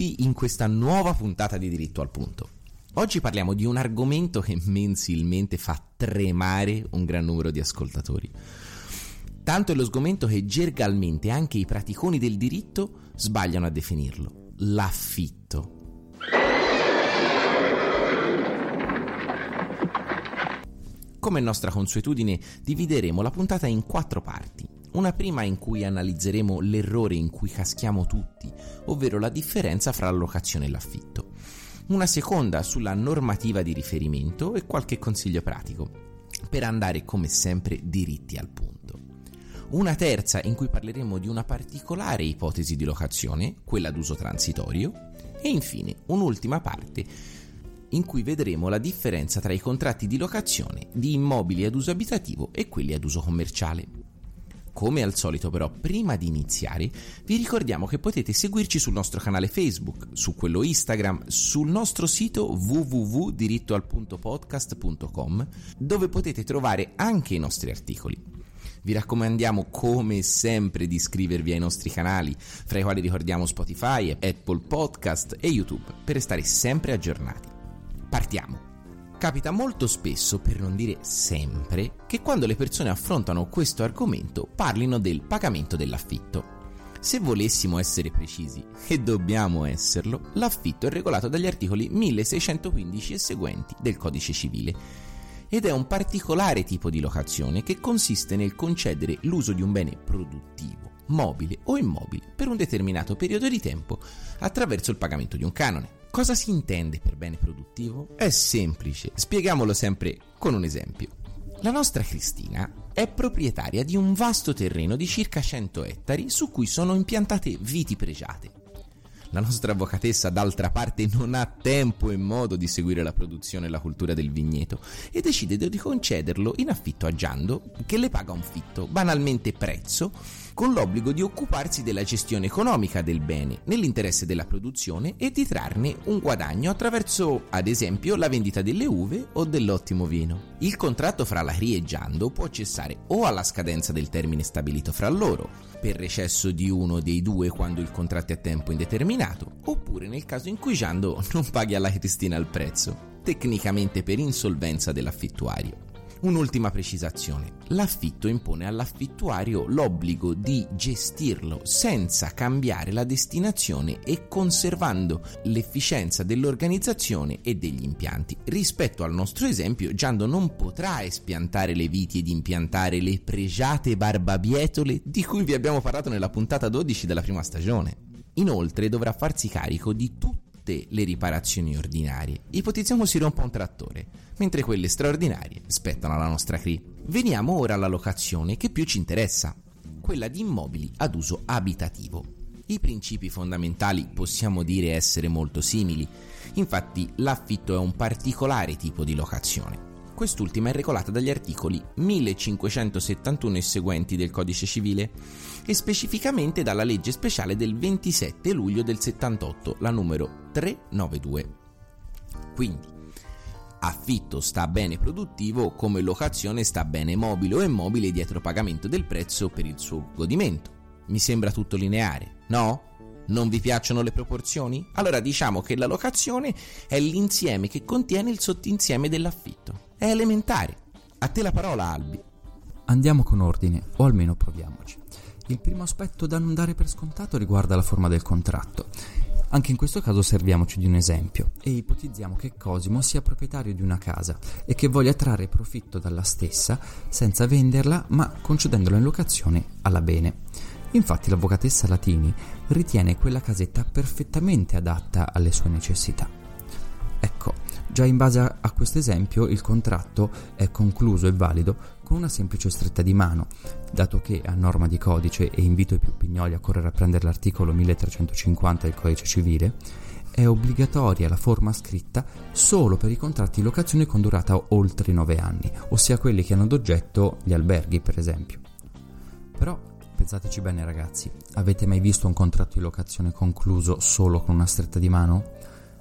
Benvenuti in questa nuova puntata di Diritto al Punto. Oggi parliamo di un argomento che mensilmente fa tremare un gran numero di ascoltatori. Tanto è lo sgomento che gergalmente anche i praticoni del diritto sbagliano a definirlo, l'affitto. Come nostra consuetudine, divideremo la puntata in quattro parti. Una prima in cui analizzeremo l'errore in cui caschiamo tutti, ovvero la differenza fra l'allocazione e l'affitto. Una seconda sulla normativa di riferimento e qualche consiglio pratico, per andare come sempre diritti al punto. Una terza in cui parleremo di una particolare ipotesi di locazione, quella d'uso transitorio. E infine un'ultima parte in cui vedremo la differenza tra i contratti di locazione di immobili ad uso abitativo e quelli ad uso commerciale. Come al solito però, prima di iniziare, vi ricordiamo che potete seguirci sul nostro canale Facebook, su quello Instagram, sul nostro sito www.dirittoalpuntopodcast.com, dove potete trovare anche i nostri articoli. Vi raccomandiamo come sempre di iscrivervi ai nostri canali, fra i quali ricordiamo Spotify, Apple Podcast e YouTube, per restare sempre aggiornati. Partiamo! Capita molto spesso, per non dire sempre, che quando le persone affrontano questo argomento parlino del pagamento dell'affitto. Se volessimo essere precisi, e dobbiamo esserlo, l'affitto è regolato dagli articoli 1615 e seguenti del Codice Civile ed è un particolare tipo di locazione che consiste nel concedere l'uso di un bene produttivo, mobile o immobile per un determinato periodo di tempo attraverso il pagamento di un canone. Cosa si intende per bene produttivo? È semplice, spieghiamolo sempre con un esempio. La nostra Cristina è proprietaria di un vasto terreno di circa 100 ettari su cui sono impiantate viti pregiate. La nostra avvocatessa d'altra parte non ha tempo e modo di seguire la produzione e la cultura del vigneto e decide di concederlo in affitto a Giando che le paga un fitto, banalmente prezzo, con l'obbligo di occuparsi della gestione economica del bene nell'interesse della produzione e di trarne un guadagno attraverso, ad esempio, la vendita delle uve o dell'ottimo vino. Il contratto fra la CRI e Giando può cessare o alla scadenza del termine stabilito fra loro, per recesso di uno dei due quando il contratto è a tempo indeterminato, oppure nel caso in cui Giando non paghi alla Cristina il prezzo, tecnicamente per insolvenza dell'affittuario. Un'ultima precisazione. L'affitto impone all'affittuario l'obbligo di gestirlo senza cambiare la destinazione e conservando l'efficienza dell'organizzazione e degli impianti. Rispetto al nostro esempio, Giando non potrà espiantare le viti ed impiantare le pregiate barbabietole di cui vi abbiamo parlato nella puntata 12 della prima stagione. Inoltre dovrà farsi carico di tutte le riparazioni ordinarie. Ipotizziamo si rompa un trattore mentre quelle straordinarie spettano alla nostra CRI. Veniamo ora alla locazione che più ci interessa, quella di immobili ad uso abitativo. I principi fondamentali possiamo dire essere molto simili, infatti l'affitto è un particolare tipo di locazione. Quest'ultima è regolata dagli articoli 1571 e seguenti del Codice Civile e specificamente dalla legge speciale del 27 luglio del 78, la numero 392. Quindi, affitto sta bene produttivo come locazione sta bene mobile o immobile dietro pagamento del prezzo per il suo godimento. Mi sembra tutto lineare, no? Non vi piacciono le proporzioni? Allora diciamo che la locazione è l'insieme che contiene il sottinsieme dell'affitto. È elementare. A te la parola, Albi. Andiamo con ordine, o almeno proviamoci. Il primo aspetto da non dare per scontato riguarda la forma del contratto. Anche in questo caso serviamoci di un esempio e ipotizziamo che Cosimo sia proprietario di una casa e che voglia trarre profitto dalla stessa senza venderla ma concedendola in locazione alla bene. Infatti l'avvocatessa Latini ritiene quella casetta perfettamente adatta alle sue necessità. Ecco, già in base a questo esempio il contratto è concluso e valido con una semplice stretta di mano, dato che a norma di codice, e invito i più pignoli a correre a prendere l'articolo 1350 del codice civile, è obbligatoria la forma scritta solo per i contratti di locazione con durata oltre 9 anni, ossia quelli che hanno d'oggetto gli alberghi, per esempio. Però pensateci bene ragazzi, avete mai visto un contratto di locazione concluso solo con una stretta di mano?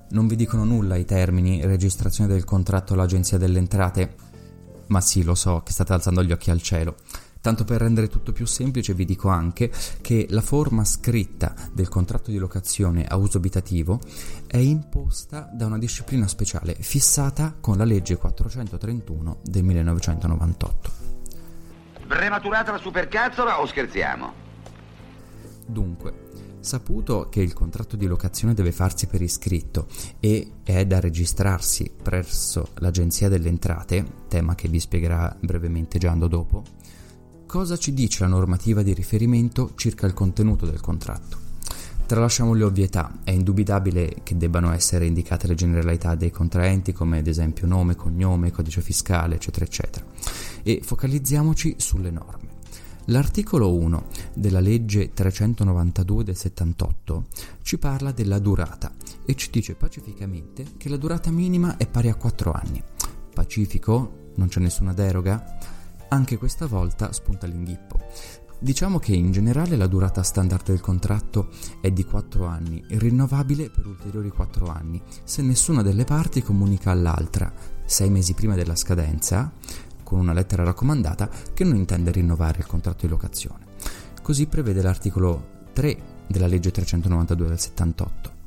Non vi dicono nulla i termini registrazione del contratto all'Agenzia delle Entrate? Ma sì, lo so che state alzando gli occhi al cielo. Tanto per rendere tutto più semplice vi dico anche che la forma scritta del contratto di locazione a uso abitativo è imposta da una disciplina speciale fissata con la legge 431 del 1998. Prematurata la supercazzola o scherziamo? Dunque, Saputo che il contratto di locazione deve farsi per iscritto e è da registrarsi presso l'Agenzia delle Entrate, tema che vi spiegherà brevemente Giando dopo, cosa ci dice la normativa di riferimento circa il contenuto del contratto? Tralasciamo le ovvietà, è indubitabile che debbano essere indicate le generalità dei contraenti come ad esempio nome, cognome, codice fiscale, eccetera, eccetera, e focalizziamoci sulle norme. L'articolo 1 della legge 392 del 78 ci parla della durata e ci dice pacificamente che la durata minima è pari a 4 anni. Pacifico? Non c'è nessuna deroga? Anche questa volta spunta l'inghippo. Diciamo che in generale la durata standard del contratto è di 4 anni, rinnovabile per ulteriori 4 anni, se nessuna delle parti comunica all'altra, 6 mesi prima della scadenza, con una lettera raccomandata, che non intende rinnovare il contratto di locazione. Così prevede l'articolo 3 della legge 392 del 78.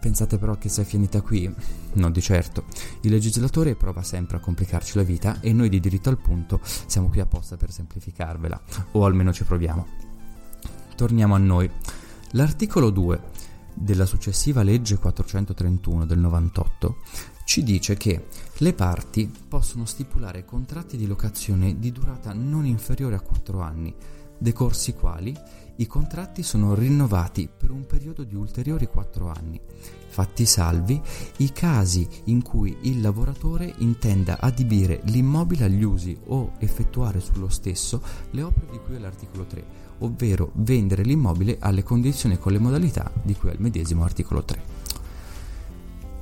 Pensate però che sia finita qui? No, di certo. Il legislatore prova sempre a complicarci la vita e noi di diritto al punto siamo qui apposta per semplificarvela, o almeno ci proviamo. Torniamo a noi. L'articolo 2 della successiva legge 431 del 98 ci dice che le parti possono stipulare contratti di locazione di durata non inferiore a 4 anni, decorsi quali i contratti sono rinnovati per un periodo di ulteriori 4 anni, fatti salvi i casi in cui il lavoratore intenda adibire l'immobile agli usi o effettuare sullo stesso le opere di cui è l'articolo 3, ovvero vendere l'immobile alle condizioni e con le modalità di cui è il medesimo articolo 3.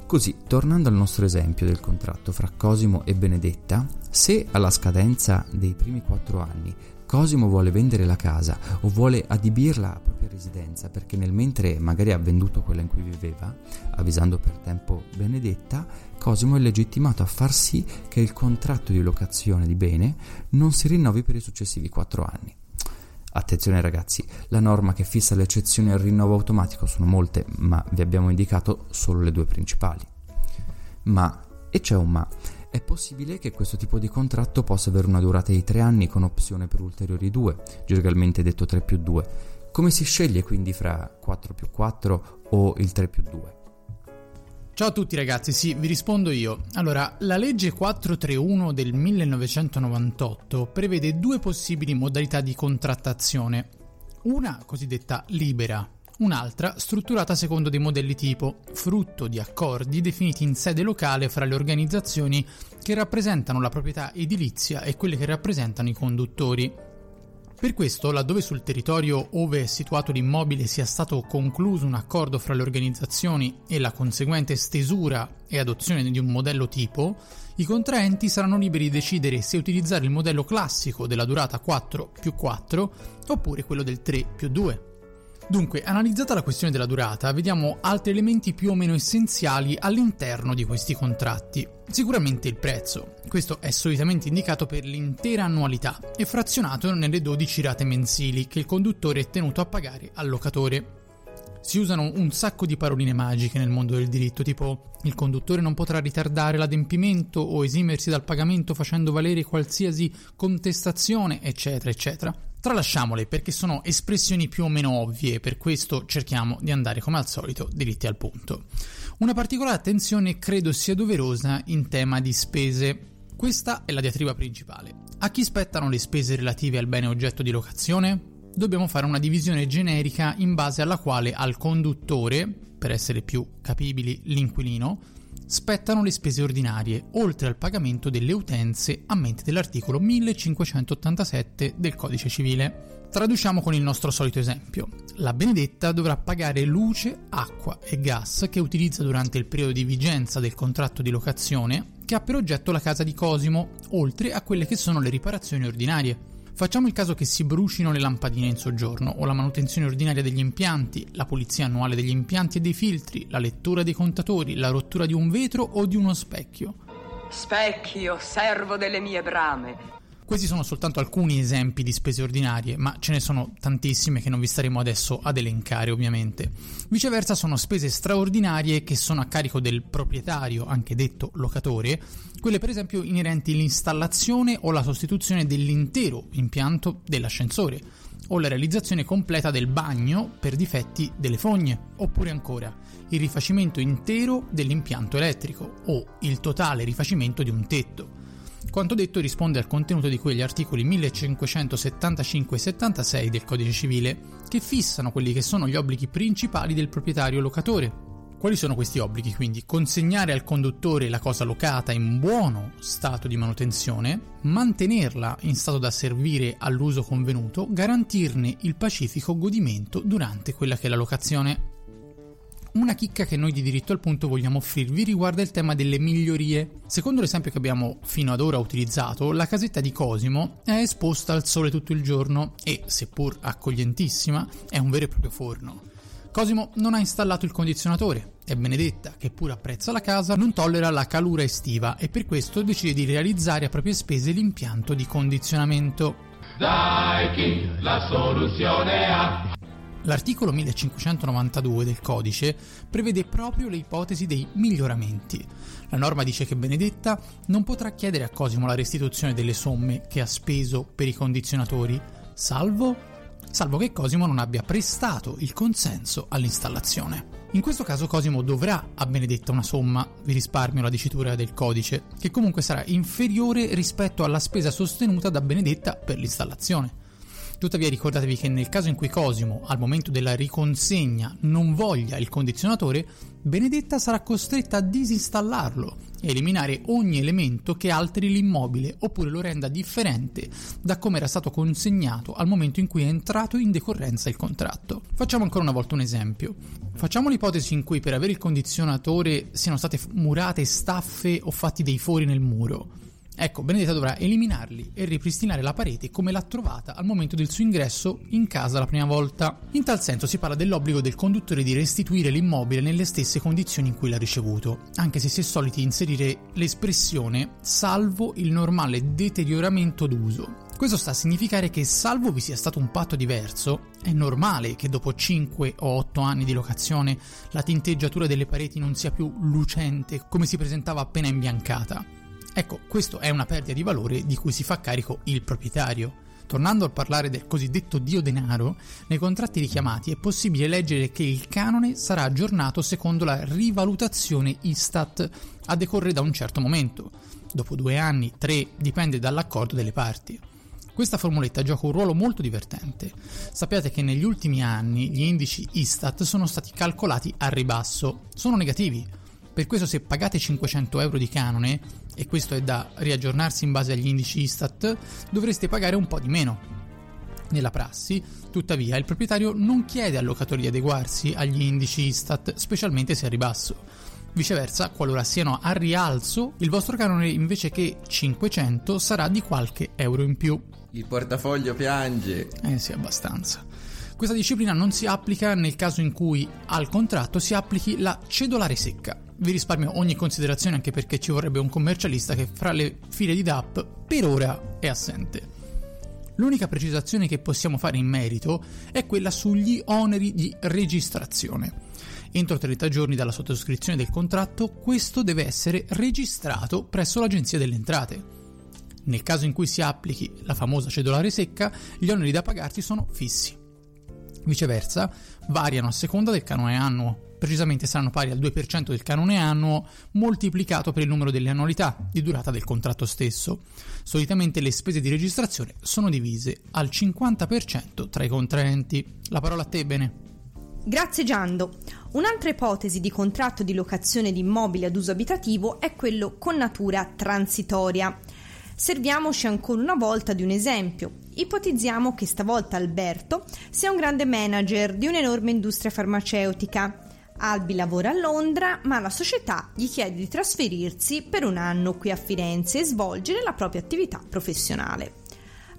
Così, tornando al nostro esempio del contratto fra Cosimo e Benedetta, se alla scadenza dei primi quattro anni Cosimo vuole vendere la casa o vuole adibirla a propria residenza perché nel mentre magari ha venduto quella in cui viveva, avvisando per tempo Benedetta, Cosimo è legittimato a far sì che il contratto di locazione di bene non si rinnovi per i successivi quattro anni. Attenzione ragazzi, la norma che fissa le eccezioni al rinnovo automatico sono molte, ma vi abbiamo indicato solo le due principali. Ma, e c'è un ma, è possibile che questo tipo di contratto possa avere una durata di 3 anni con opzione per ulteriori 2, gergalmente detto 3 più 2. Come si sceglie quindi fra 4 più 4 o il 3 più 2? Ciao a tutti ragazzi, sì, vi rispondo io. Allora, la legge 431 del 1998 prevede due possibili modalità di contrattazione. Una cosiddetta libera, un'altra strutturata secondo dei modelli tipo, frutto di accordi definiti in sede locale fra le organizzazioni che rappresentano la proprietà edilizia e quelle che rappresentano i conduttori. Per questo, laddove sul territorio ove è situato l'immobile sia stato concluso un accordo fra le organizzazioni e la conseguente stesura e adozione di un modello tipo, i contraenti saranno liberi di decidere se utilizzare il modello classico della durata 4 più 4 oppure quello del 3 più 2. Dunque, analizzata la questione della durata, vediamo altri elementi più o meno essenziali all'interno di questi contratti. Sicuramente il prezzo. Questo è solitamente indicato per l'intera annualità e frazionato nelle 12 rate mensili che il conduttore è tenuto a pagare al locatore. Si usano un sacco di paroline magiche nel mondo del diritto, tipo il conduttore non potrà ritardare l'adempimento o esimersi dal pagamento facendo valere qualsiasi contestazione, eccetera, eccetera. Tralasciamole perché sono espressioni più o meno ovvie, per questo cerchiamo di andare come al solito diritti al punto. Una particolare attenzione credo sia doverosa in tema di spese. Questa è la diatriba principale. A chi spettano le spese relative al bene oggetto di locazione? Dobbiamo fare una divisione generica in base alla quale al conduttore, per essere più capibili l'inquilino, spettano le spese ordinarie, oltre al pagamento delle utenze a mente dell'articolo 1587 del Codice Civile. Traduciamo con il nostro solito esempio. La Benedetta dovrà pagare luce, acqua e gas che utilizza durante il periodo di vigenza del contratto di locazione che ha per oggetto la casa di Cosimo, oltre a quelle che sono le riparazioni ordinarie. Facciamo il caso che si brucino le lampadine in soggiorno, o la manutenzione ordinaria degli impianti, la pulizia annuale degli impianti e dei filtri, la lettura dei contatori, la rottura di un vetro o di uno specchio. Specchio, servo delle mie brame. Questi sono soltanto alcuni esempi di spese ordinarie, ma ce ne sono tantissime che non vi staremo adesso ad elencare ovviamente. Viceversa sono spese straordinarie che sono a carico del proprietario, anche detto locatore, quelle per esempio inerenti all'installazione o la sostituzione dell'intero impianto dell'ascensore o la realizzazione completa del bagno per difetti delle fogne, oppure ancora il rifacimento intero dell'impianto elettrico o il totale rifacimento di un tetto. Quanto detto risponde al contenuto di quegli articoli 1575 e 76 del Codice civile, che fissano quelli che sono gli obblighi principali del proprietario locatore. Quali sono questi obblighi? Quindi consegnare al conduttore la cosa locata in buono stato di manutenzione, mantenerla in stato da servire all'uso convenuto, garantirne il pacifico godimento durante quella che è la locazione. Una chicca che noi di diritto al punto vogliamo offrirvi riguarda il tema delle migliorie. Secondo l'esempio che abbiamo fino ad ora utilizzato, la casetta di Cosimo è esposta al sole tutto il giorno e, seppur accoglientissima, è un vero e proprio forno. Cosimo non ha installato il condizionatore e Benedetta, che pur apprezza la casa, non tollera la calura estiva e per questo decide di realizzare a proprie spese l'impianto di condizionamento. Dai chi la soluzione ha. L'articolo 1592 del codice prevede proprio le ipotesi dei miglioramenti. La norma dice che Benedetta non potrà chiedere a Cosimo la restituzione delle somme che ha speso per i condizionatori, salvo salvo che Cosimo non abbia prestato il consenso all'installazione. In questo caso Cosimo dovrà a Benedetta una somma, vi risparmio la dicitura del codice, che comunque sarà inferiore rispetto alla spesa sostenuta da Benedetta per l'installazione. Tuttavia ricordatevi che nel caso in cui Cosimo, al momento della riconsegna, non voglia il condizionatore, Benedetta sarà costretta a disinstallarlo e eliminare ogni elemento che alteri l'immobile oppure lo renda differente da come era stato consegnato al momento in cui è entrato in decorrenza il contratto. Facciamo ancora una volta un esempio. Facciamo l'ipotesi in cui per avere il condizionatore siano state murate staffe o fatti dei fori nel muro. Ecco, Benedetta dovrà eliminarli e ripristinare la parete come l'ha trovata al momento del suo ingresso in casa la prima volta. In tal senso si parla dell'obbligo del conduttore di restituire l'immobile nelle stesse condizioni in cui l'ha ricevuto, anche se si è soliti inserire l'espressione salvo il normale deterioramento d'uso. Questo sta a significare che salvo vi sia stato un patto diverso, è normale che dopo 5 o 8 anni di locazione la tinteggiatura delle pareti non sia più lucente come si presentava appena imbiancata. Ecco, questo è una perdita di valore di cui si fa carico il proprietario. Tornando a parlare del cosiddetto dio denaro, nei contratti richiamati è possibile leggere che il canone sarà aggiornato secondo la rivalutazione Istat a decorrere da un certo momento, dopo due anni, tre, dipende dall'accordo delle parti. Questa formuletta gioca un ruolo molto divertente. Sappiate che negli ultimi anni gli indici Istat sono stati calcolati a ribasso, sono negativi. Per questo se pagate 500 euro di canone e questo è da riaggiornarsi in base agli indici Istat, dovreste pagare un po' di meno. Nella prassi, tuttavia, il proprietario non chiede al locatore di adeguarsi agli indici Istat, specialmente se a ribasso. Viceversa, qualora siano a rialzo, il vostro canone invece che 500 sarà di qualche euro in più. Il portafoglio piange. Eh sì, abbastanza. Questa disciplina non si applica nel caso in cui al contratto si applichi la cedolare secca. Vi risparmio ogni considerazione anche perché ci vorrebbe un commercialista che fra le file di DAP per ora è assente. L'unica precisazione che possiamo fare in merito è quella sugli oneri di registrazione. Entro 30 giorni dalla sottoscrizione del contratto, questo deve essere registrato presso l'Agenzia delle Entrate. Nel caso in cui si applichi la famosa cedolare secca, gli oneri da pagarsi sono fissi. Viceversa, variano a seconda del canone annuo precisamente saranno pari al 2% del canone annuo moltiplicato per il numero delle annualità di durata del contratto stesso. Solitamente le spese di registrazione sono divise al 50% tra i contraenti. La parola a te, Bene. Grazie Giando. Un'altra ipotesi di contratto di locazione di immobili ad uso abitativo è quello con natura transitoria. Serviamoci ancora una volta di un esempio. Ipotizziamo che stavolta Alberto sia un grande manager di un'enorme industria farmaceutica Albi lavora a Londra, ma la società gli chiede di trasferirsi per un anno qui a Firenze e svolgere la propria attività professionale.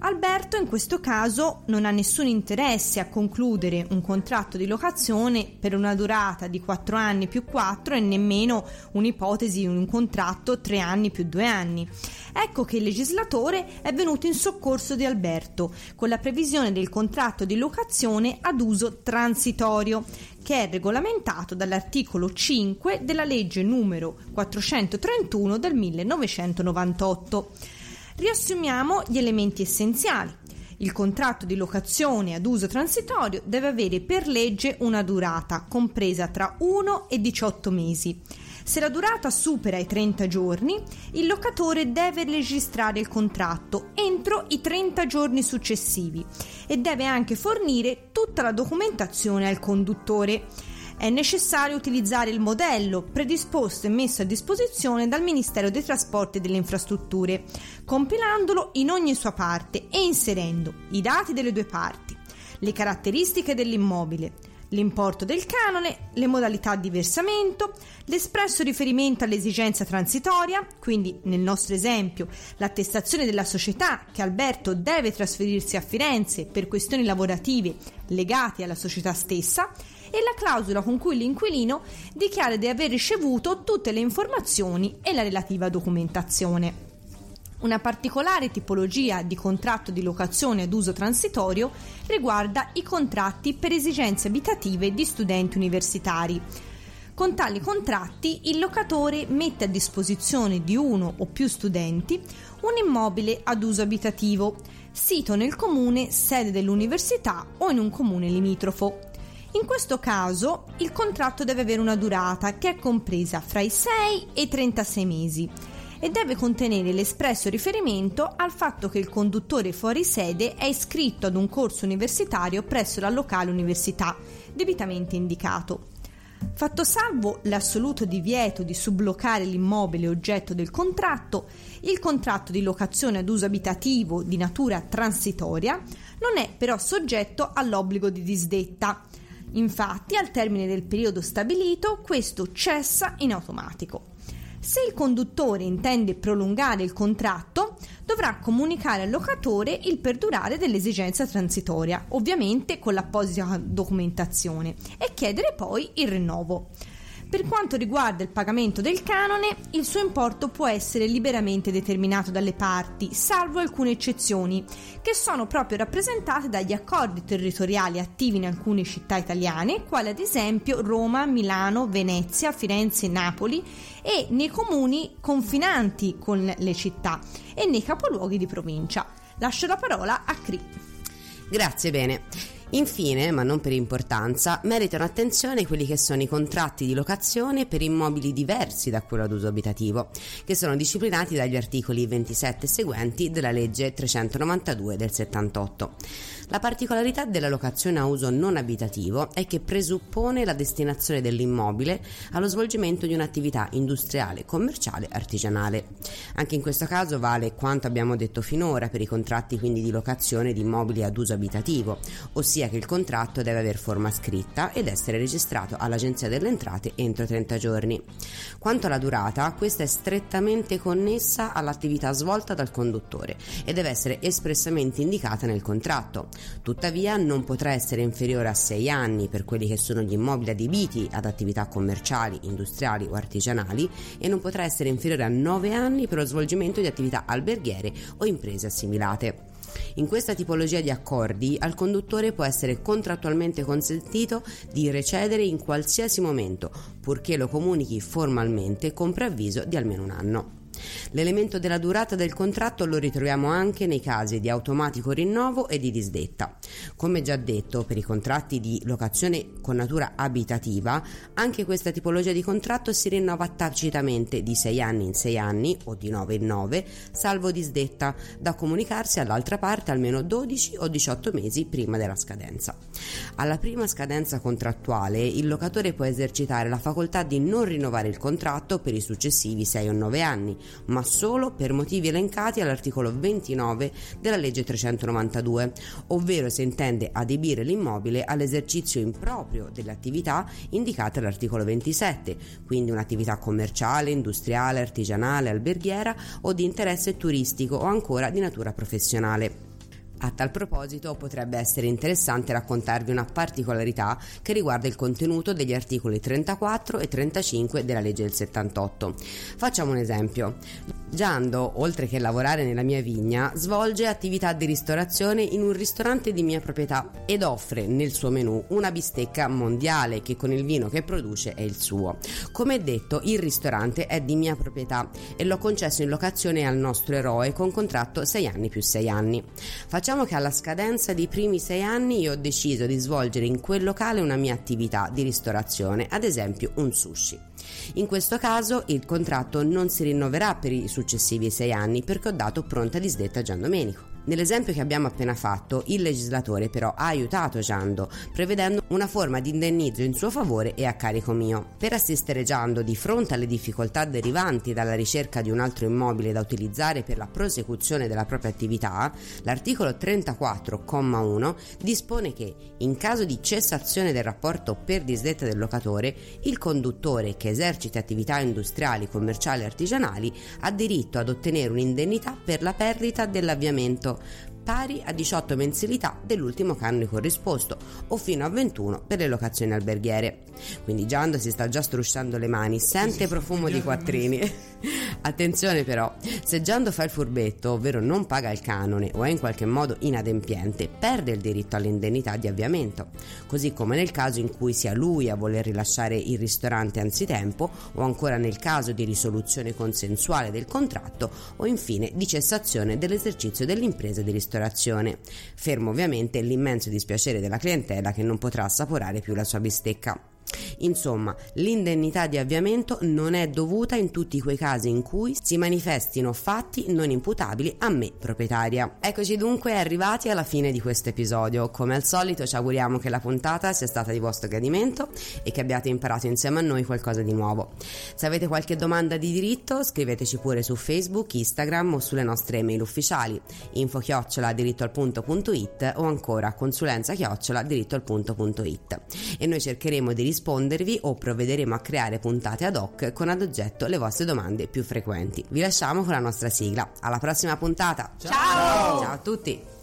Alberto in questo caso non ha nessun interesse a concludere un contratto di locazione per una durata di 4 anni più 4 e nemmeno un'ipotesi di un contratto 3 anni più 2 anni. Ecco che il legislatore è venuto in soccorso di Alberto con la previsione del contratto di locazione ad uso transitorio che è regolamentato dall'articolo 5 della legge numero 431 del 1998. Riassumiamo gli elementi essenziali. Il contratto di locazione ad uso transitorio deve avere per legge una durata compresa tra 1 e 18 mesi. Se la durata supera i 30 giorni, il locatore deve registrare il contratto entro i 30 giorni successivi e deve anche fornire tutta la documentazione al conduttore è necessario utilizzare il modello predisposto e messo a disposizione dal Ministero dei Trasporti e delle Infrastrutture, compilandolo in ogni sua parte e inserendo i dati delle due parti, le caratteristiche dell'immobile, l'importo del canone, le modalità di versamento, l'espresso riferimento all'esigenza transitoria, quindi nel nostro esempio l'attestazione della società che Alberto deve trasferirsi a Firenze per questioni lavorative legate alla società stessa e la clausola con cui l'inquilino dichiara di aver ricevuto tutte le informazioni e la relativa documentazione. Una particolare tipologia di contratto di locazione ad uso transitorio riguarda i contratti per esigenze abitative di studenti universitari. Con tali contratti il locatore mette a disposizione di uno o più studenti un immobile ad uso abitativo, sito nel comune sede dell'università o in un comune limitrofo. In questo caso il contratto deve avere una durata che è compresa fra i 6 e i 36 mesi e deve contenere l'espresso riferimento al fatto che il conduttore fuori sede è iscritto ad un corso universitario presso la locale università, debitamente indicato. Fatto salvo l'assoluto divieto di sublocare l'immobile oggetto del contratto, il contratto di locazione ad uso abitativo di natura transitoria non è però soggetto all'obbligo di disdetta, Infatti, al termine del periodo stabilito, questo cessa in automatico. Se il conduttore intende prolungare il contratto, dovrà comunicare al locatore il perdurare dell'esigenza transitoria, ovviamente con l'apposita documentazione, e chiedere poi il rinnovo. Per quanto riguarda il pagamento del canone, il suo importo può essere liberamente determinato dalle parti, salvo alcune eccezioni, che sono proprio rappresentate dagli accordi territoriali attivi in alcune città italiane, quali ad esempio Roma, Milano, Venezia, Firenze Napoli, e nei comuni confinanti con le città e nei capoluoghi di provincia. Lascio la parola a Cri. Grazie bene. Infine, ma non per importanza, meritano attenzione quelli che sono i contratti di locazione per immobili diversi da quello ad uso abitativo, che sono disciplinati dagli articoli 27 e seguenti della legge 392 del 78. La particolarità della locazione a uso non abitativo è che presuppone la destinazione dell'immobile allo svolgimento di un'attività industriale, commerciale, artigianale. Anche in questo caso vale quanto abbiamo detto finora per i contratti quindi di locazione di immobili ad uso abitativo, ossia che il contratto deve avere forma scritta ed essere registrato all'Agenzia delle Entrate entro 30 giorni. Quanto alla durata, questa è strettamente connessa all'attività svolta dal conduttore e deve essere espressamente indicata nel contratto. Tuttavia non potrà essere inferiore a 6 anni per quelli che sono gli immobili adibiti ad attività commerciali, industriali o artigianali e non potrà essere inferiore a 9 anni per lo svolgimento di attività alberghiere o imprese assimilate. In questa tipologia di accordi al conduttore può essere contrattualmente consentito di recedere in qualsiasi momento, purché lo comunichi formalmente con preavviso di almeno un anno. L'elemento della durata del contratto lo ritroviamo anche nei casi di automatico rinnovo e di disdetta. Come già detto, per i contratti di locazione con natura abitativa, anche questa tipologia di contratto si rinnova tacitamente di 6 anni in 6 anni o di 9 in 9, salvo disdetta, da comunicarsi all'altra parte almeno 12 o 18 mesi prima della scadenza. Alla prima scadenza contrattuale, il locatore può esercitare la facoltà di non rinnovare il contratto per i successivi 6 o 9 anni, ma solo per motivi elencati all'articolo 29 della legge 392, ovvero se intende adibire l'immobile all'esercizio improprio delle attività indicate all'articolo 27, quindi un'attività commerciale, industriale, artigianale, alberghiera o di interesse turistico o ancora di natura professionale. A tal proposito potrebbe essere interessante raccontarvi una particolarità che riguarda il contenuto degli articoli 34 e 35 della legge del 78. Facciamo un esempio. Giando, oltre che lavorare nella mia vigna, svolge attività di ristorazione in un ristorante di mia proprietà ed offre nel suo menù una bistecca mondiale che con il vino che produce è il suo. Come detto, il ristorante è di mia proprietà e l'ho concesso in locazione al nostro eroe con contratto 6 anni più 6 anni. Facciamo che alla scadenza dei primi 6 anni io ho deciso di svolgere in quel locale una mia attività di ristorazione, ad esempio un sushi. In questo caso il contratto non si rinnoverà per i successivi sei anni perché ho dato pronta disdetta a Gian Domenico. Nell'esempio che abbiamo appena fatto, il legislatore però ha aiutato Giando, prevedendo una forma di indennizzo in suo favore e a carico mio. Per assistere Giando di fronte alle difficoltà derivanti dalla ricerca di un altro immobile da utilizzare per la prosecuzione della propria attività, l'articolo 34,1 dispone che, in caso di cessazione del rapporto per disdetta del locatore, il conduttore che esercita attività industriali, commerciali e artigianali ha diritto ad ottenere un'indennità per la perdita dell'avviamento So. Pari a 18 mensilità dell'ultimo canone corrisposto o fino a 21 per le locazioni alberghiere. Quindi Giando si sta già strusciando le mani, sente profumo di quattrini. Attenzione però, se Giando fa il furbetto, ovvero non paga il canone o è in qualche modo inadempiente, perde il diritto all'indennità di avviamento, così come nel caso in cui sia lui a voler rilasciare il ristorante anzitempo o ancora nel caso di risoluzione consensuale del contratto o infine di cessazione dell'esercizio dell'impresa di ristorazione, fermo ovviamente l'immenso dispiacere della clientela che non potrà assaporare più la sua bistecca. Insomma, l'indennità di avviamento non è dovuta in tutti quei casi in cui si manifestino fatti non imputabili a me proprietaria. Eccoci dunque arrivati alla fine di questo episodio. Come al solito ci auguriamo che la puntata sia stata di vostro gradimento e che abbiate imparato insieme a noi qualcosa di nuovo. Se avete qualche domanda di diritto scriveteci pure su Facebook, Instagram o sulle nostre email ufficiali info chiocciola dirittoalpunto.it o ancora consulenza chiocciola dirittoalpunto.it e noi cercheremo di rispondervi o provvederemo a creare puntate ad hoc con ad oggetto le vostre domande più frequenti. Vi lasciamo con la nostra sigla. Alla prossima puntata. Ciao! Ciao a tutti!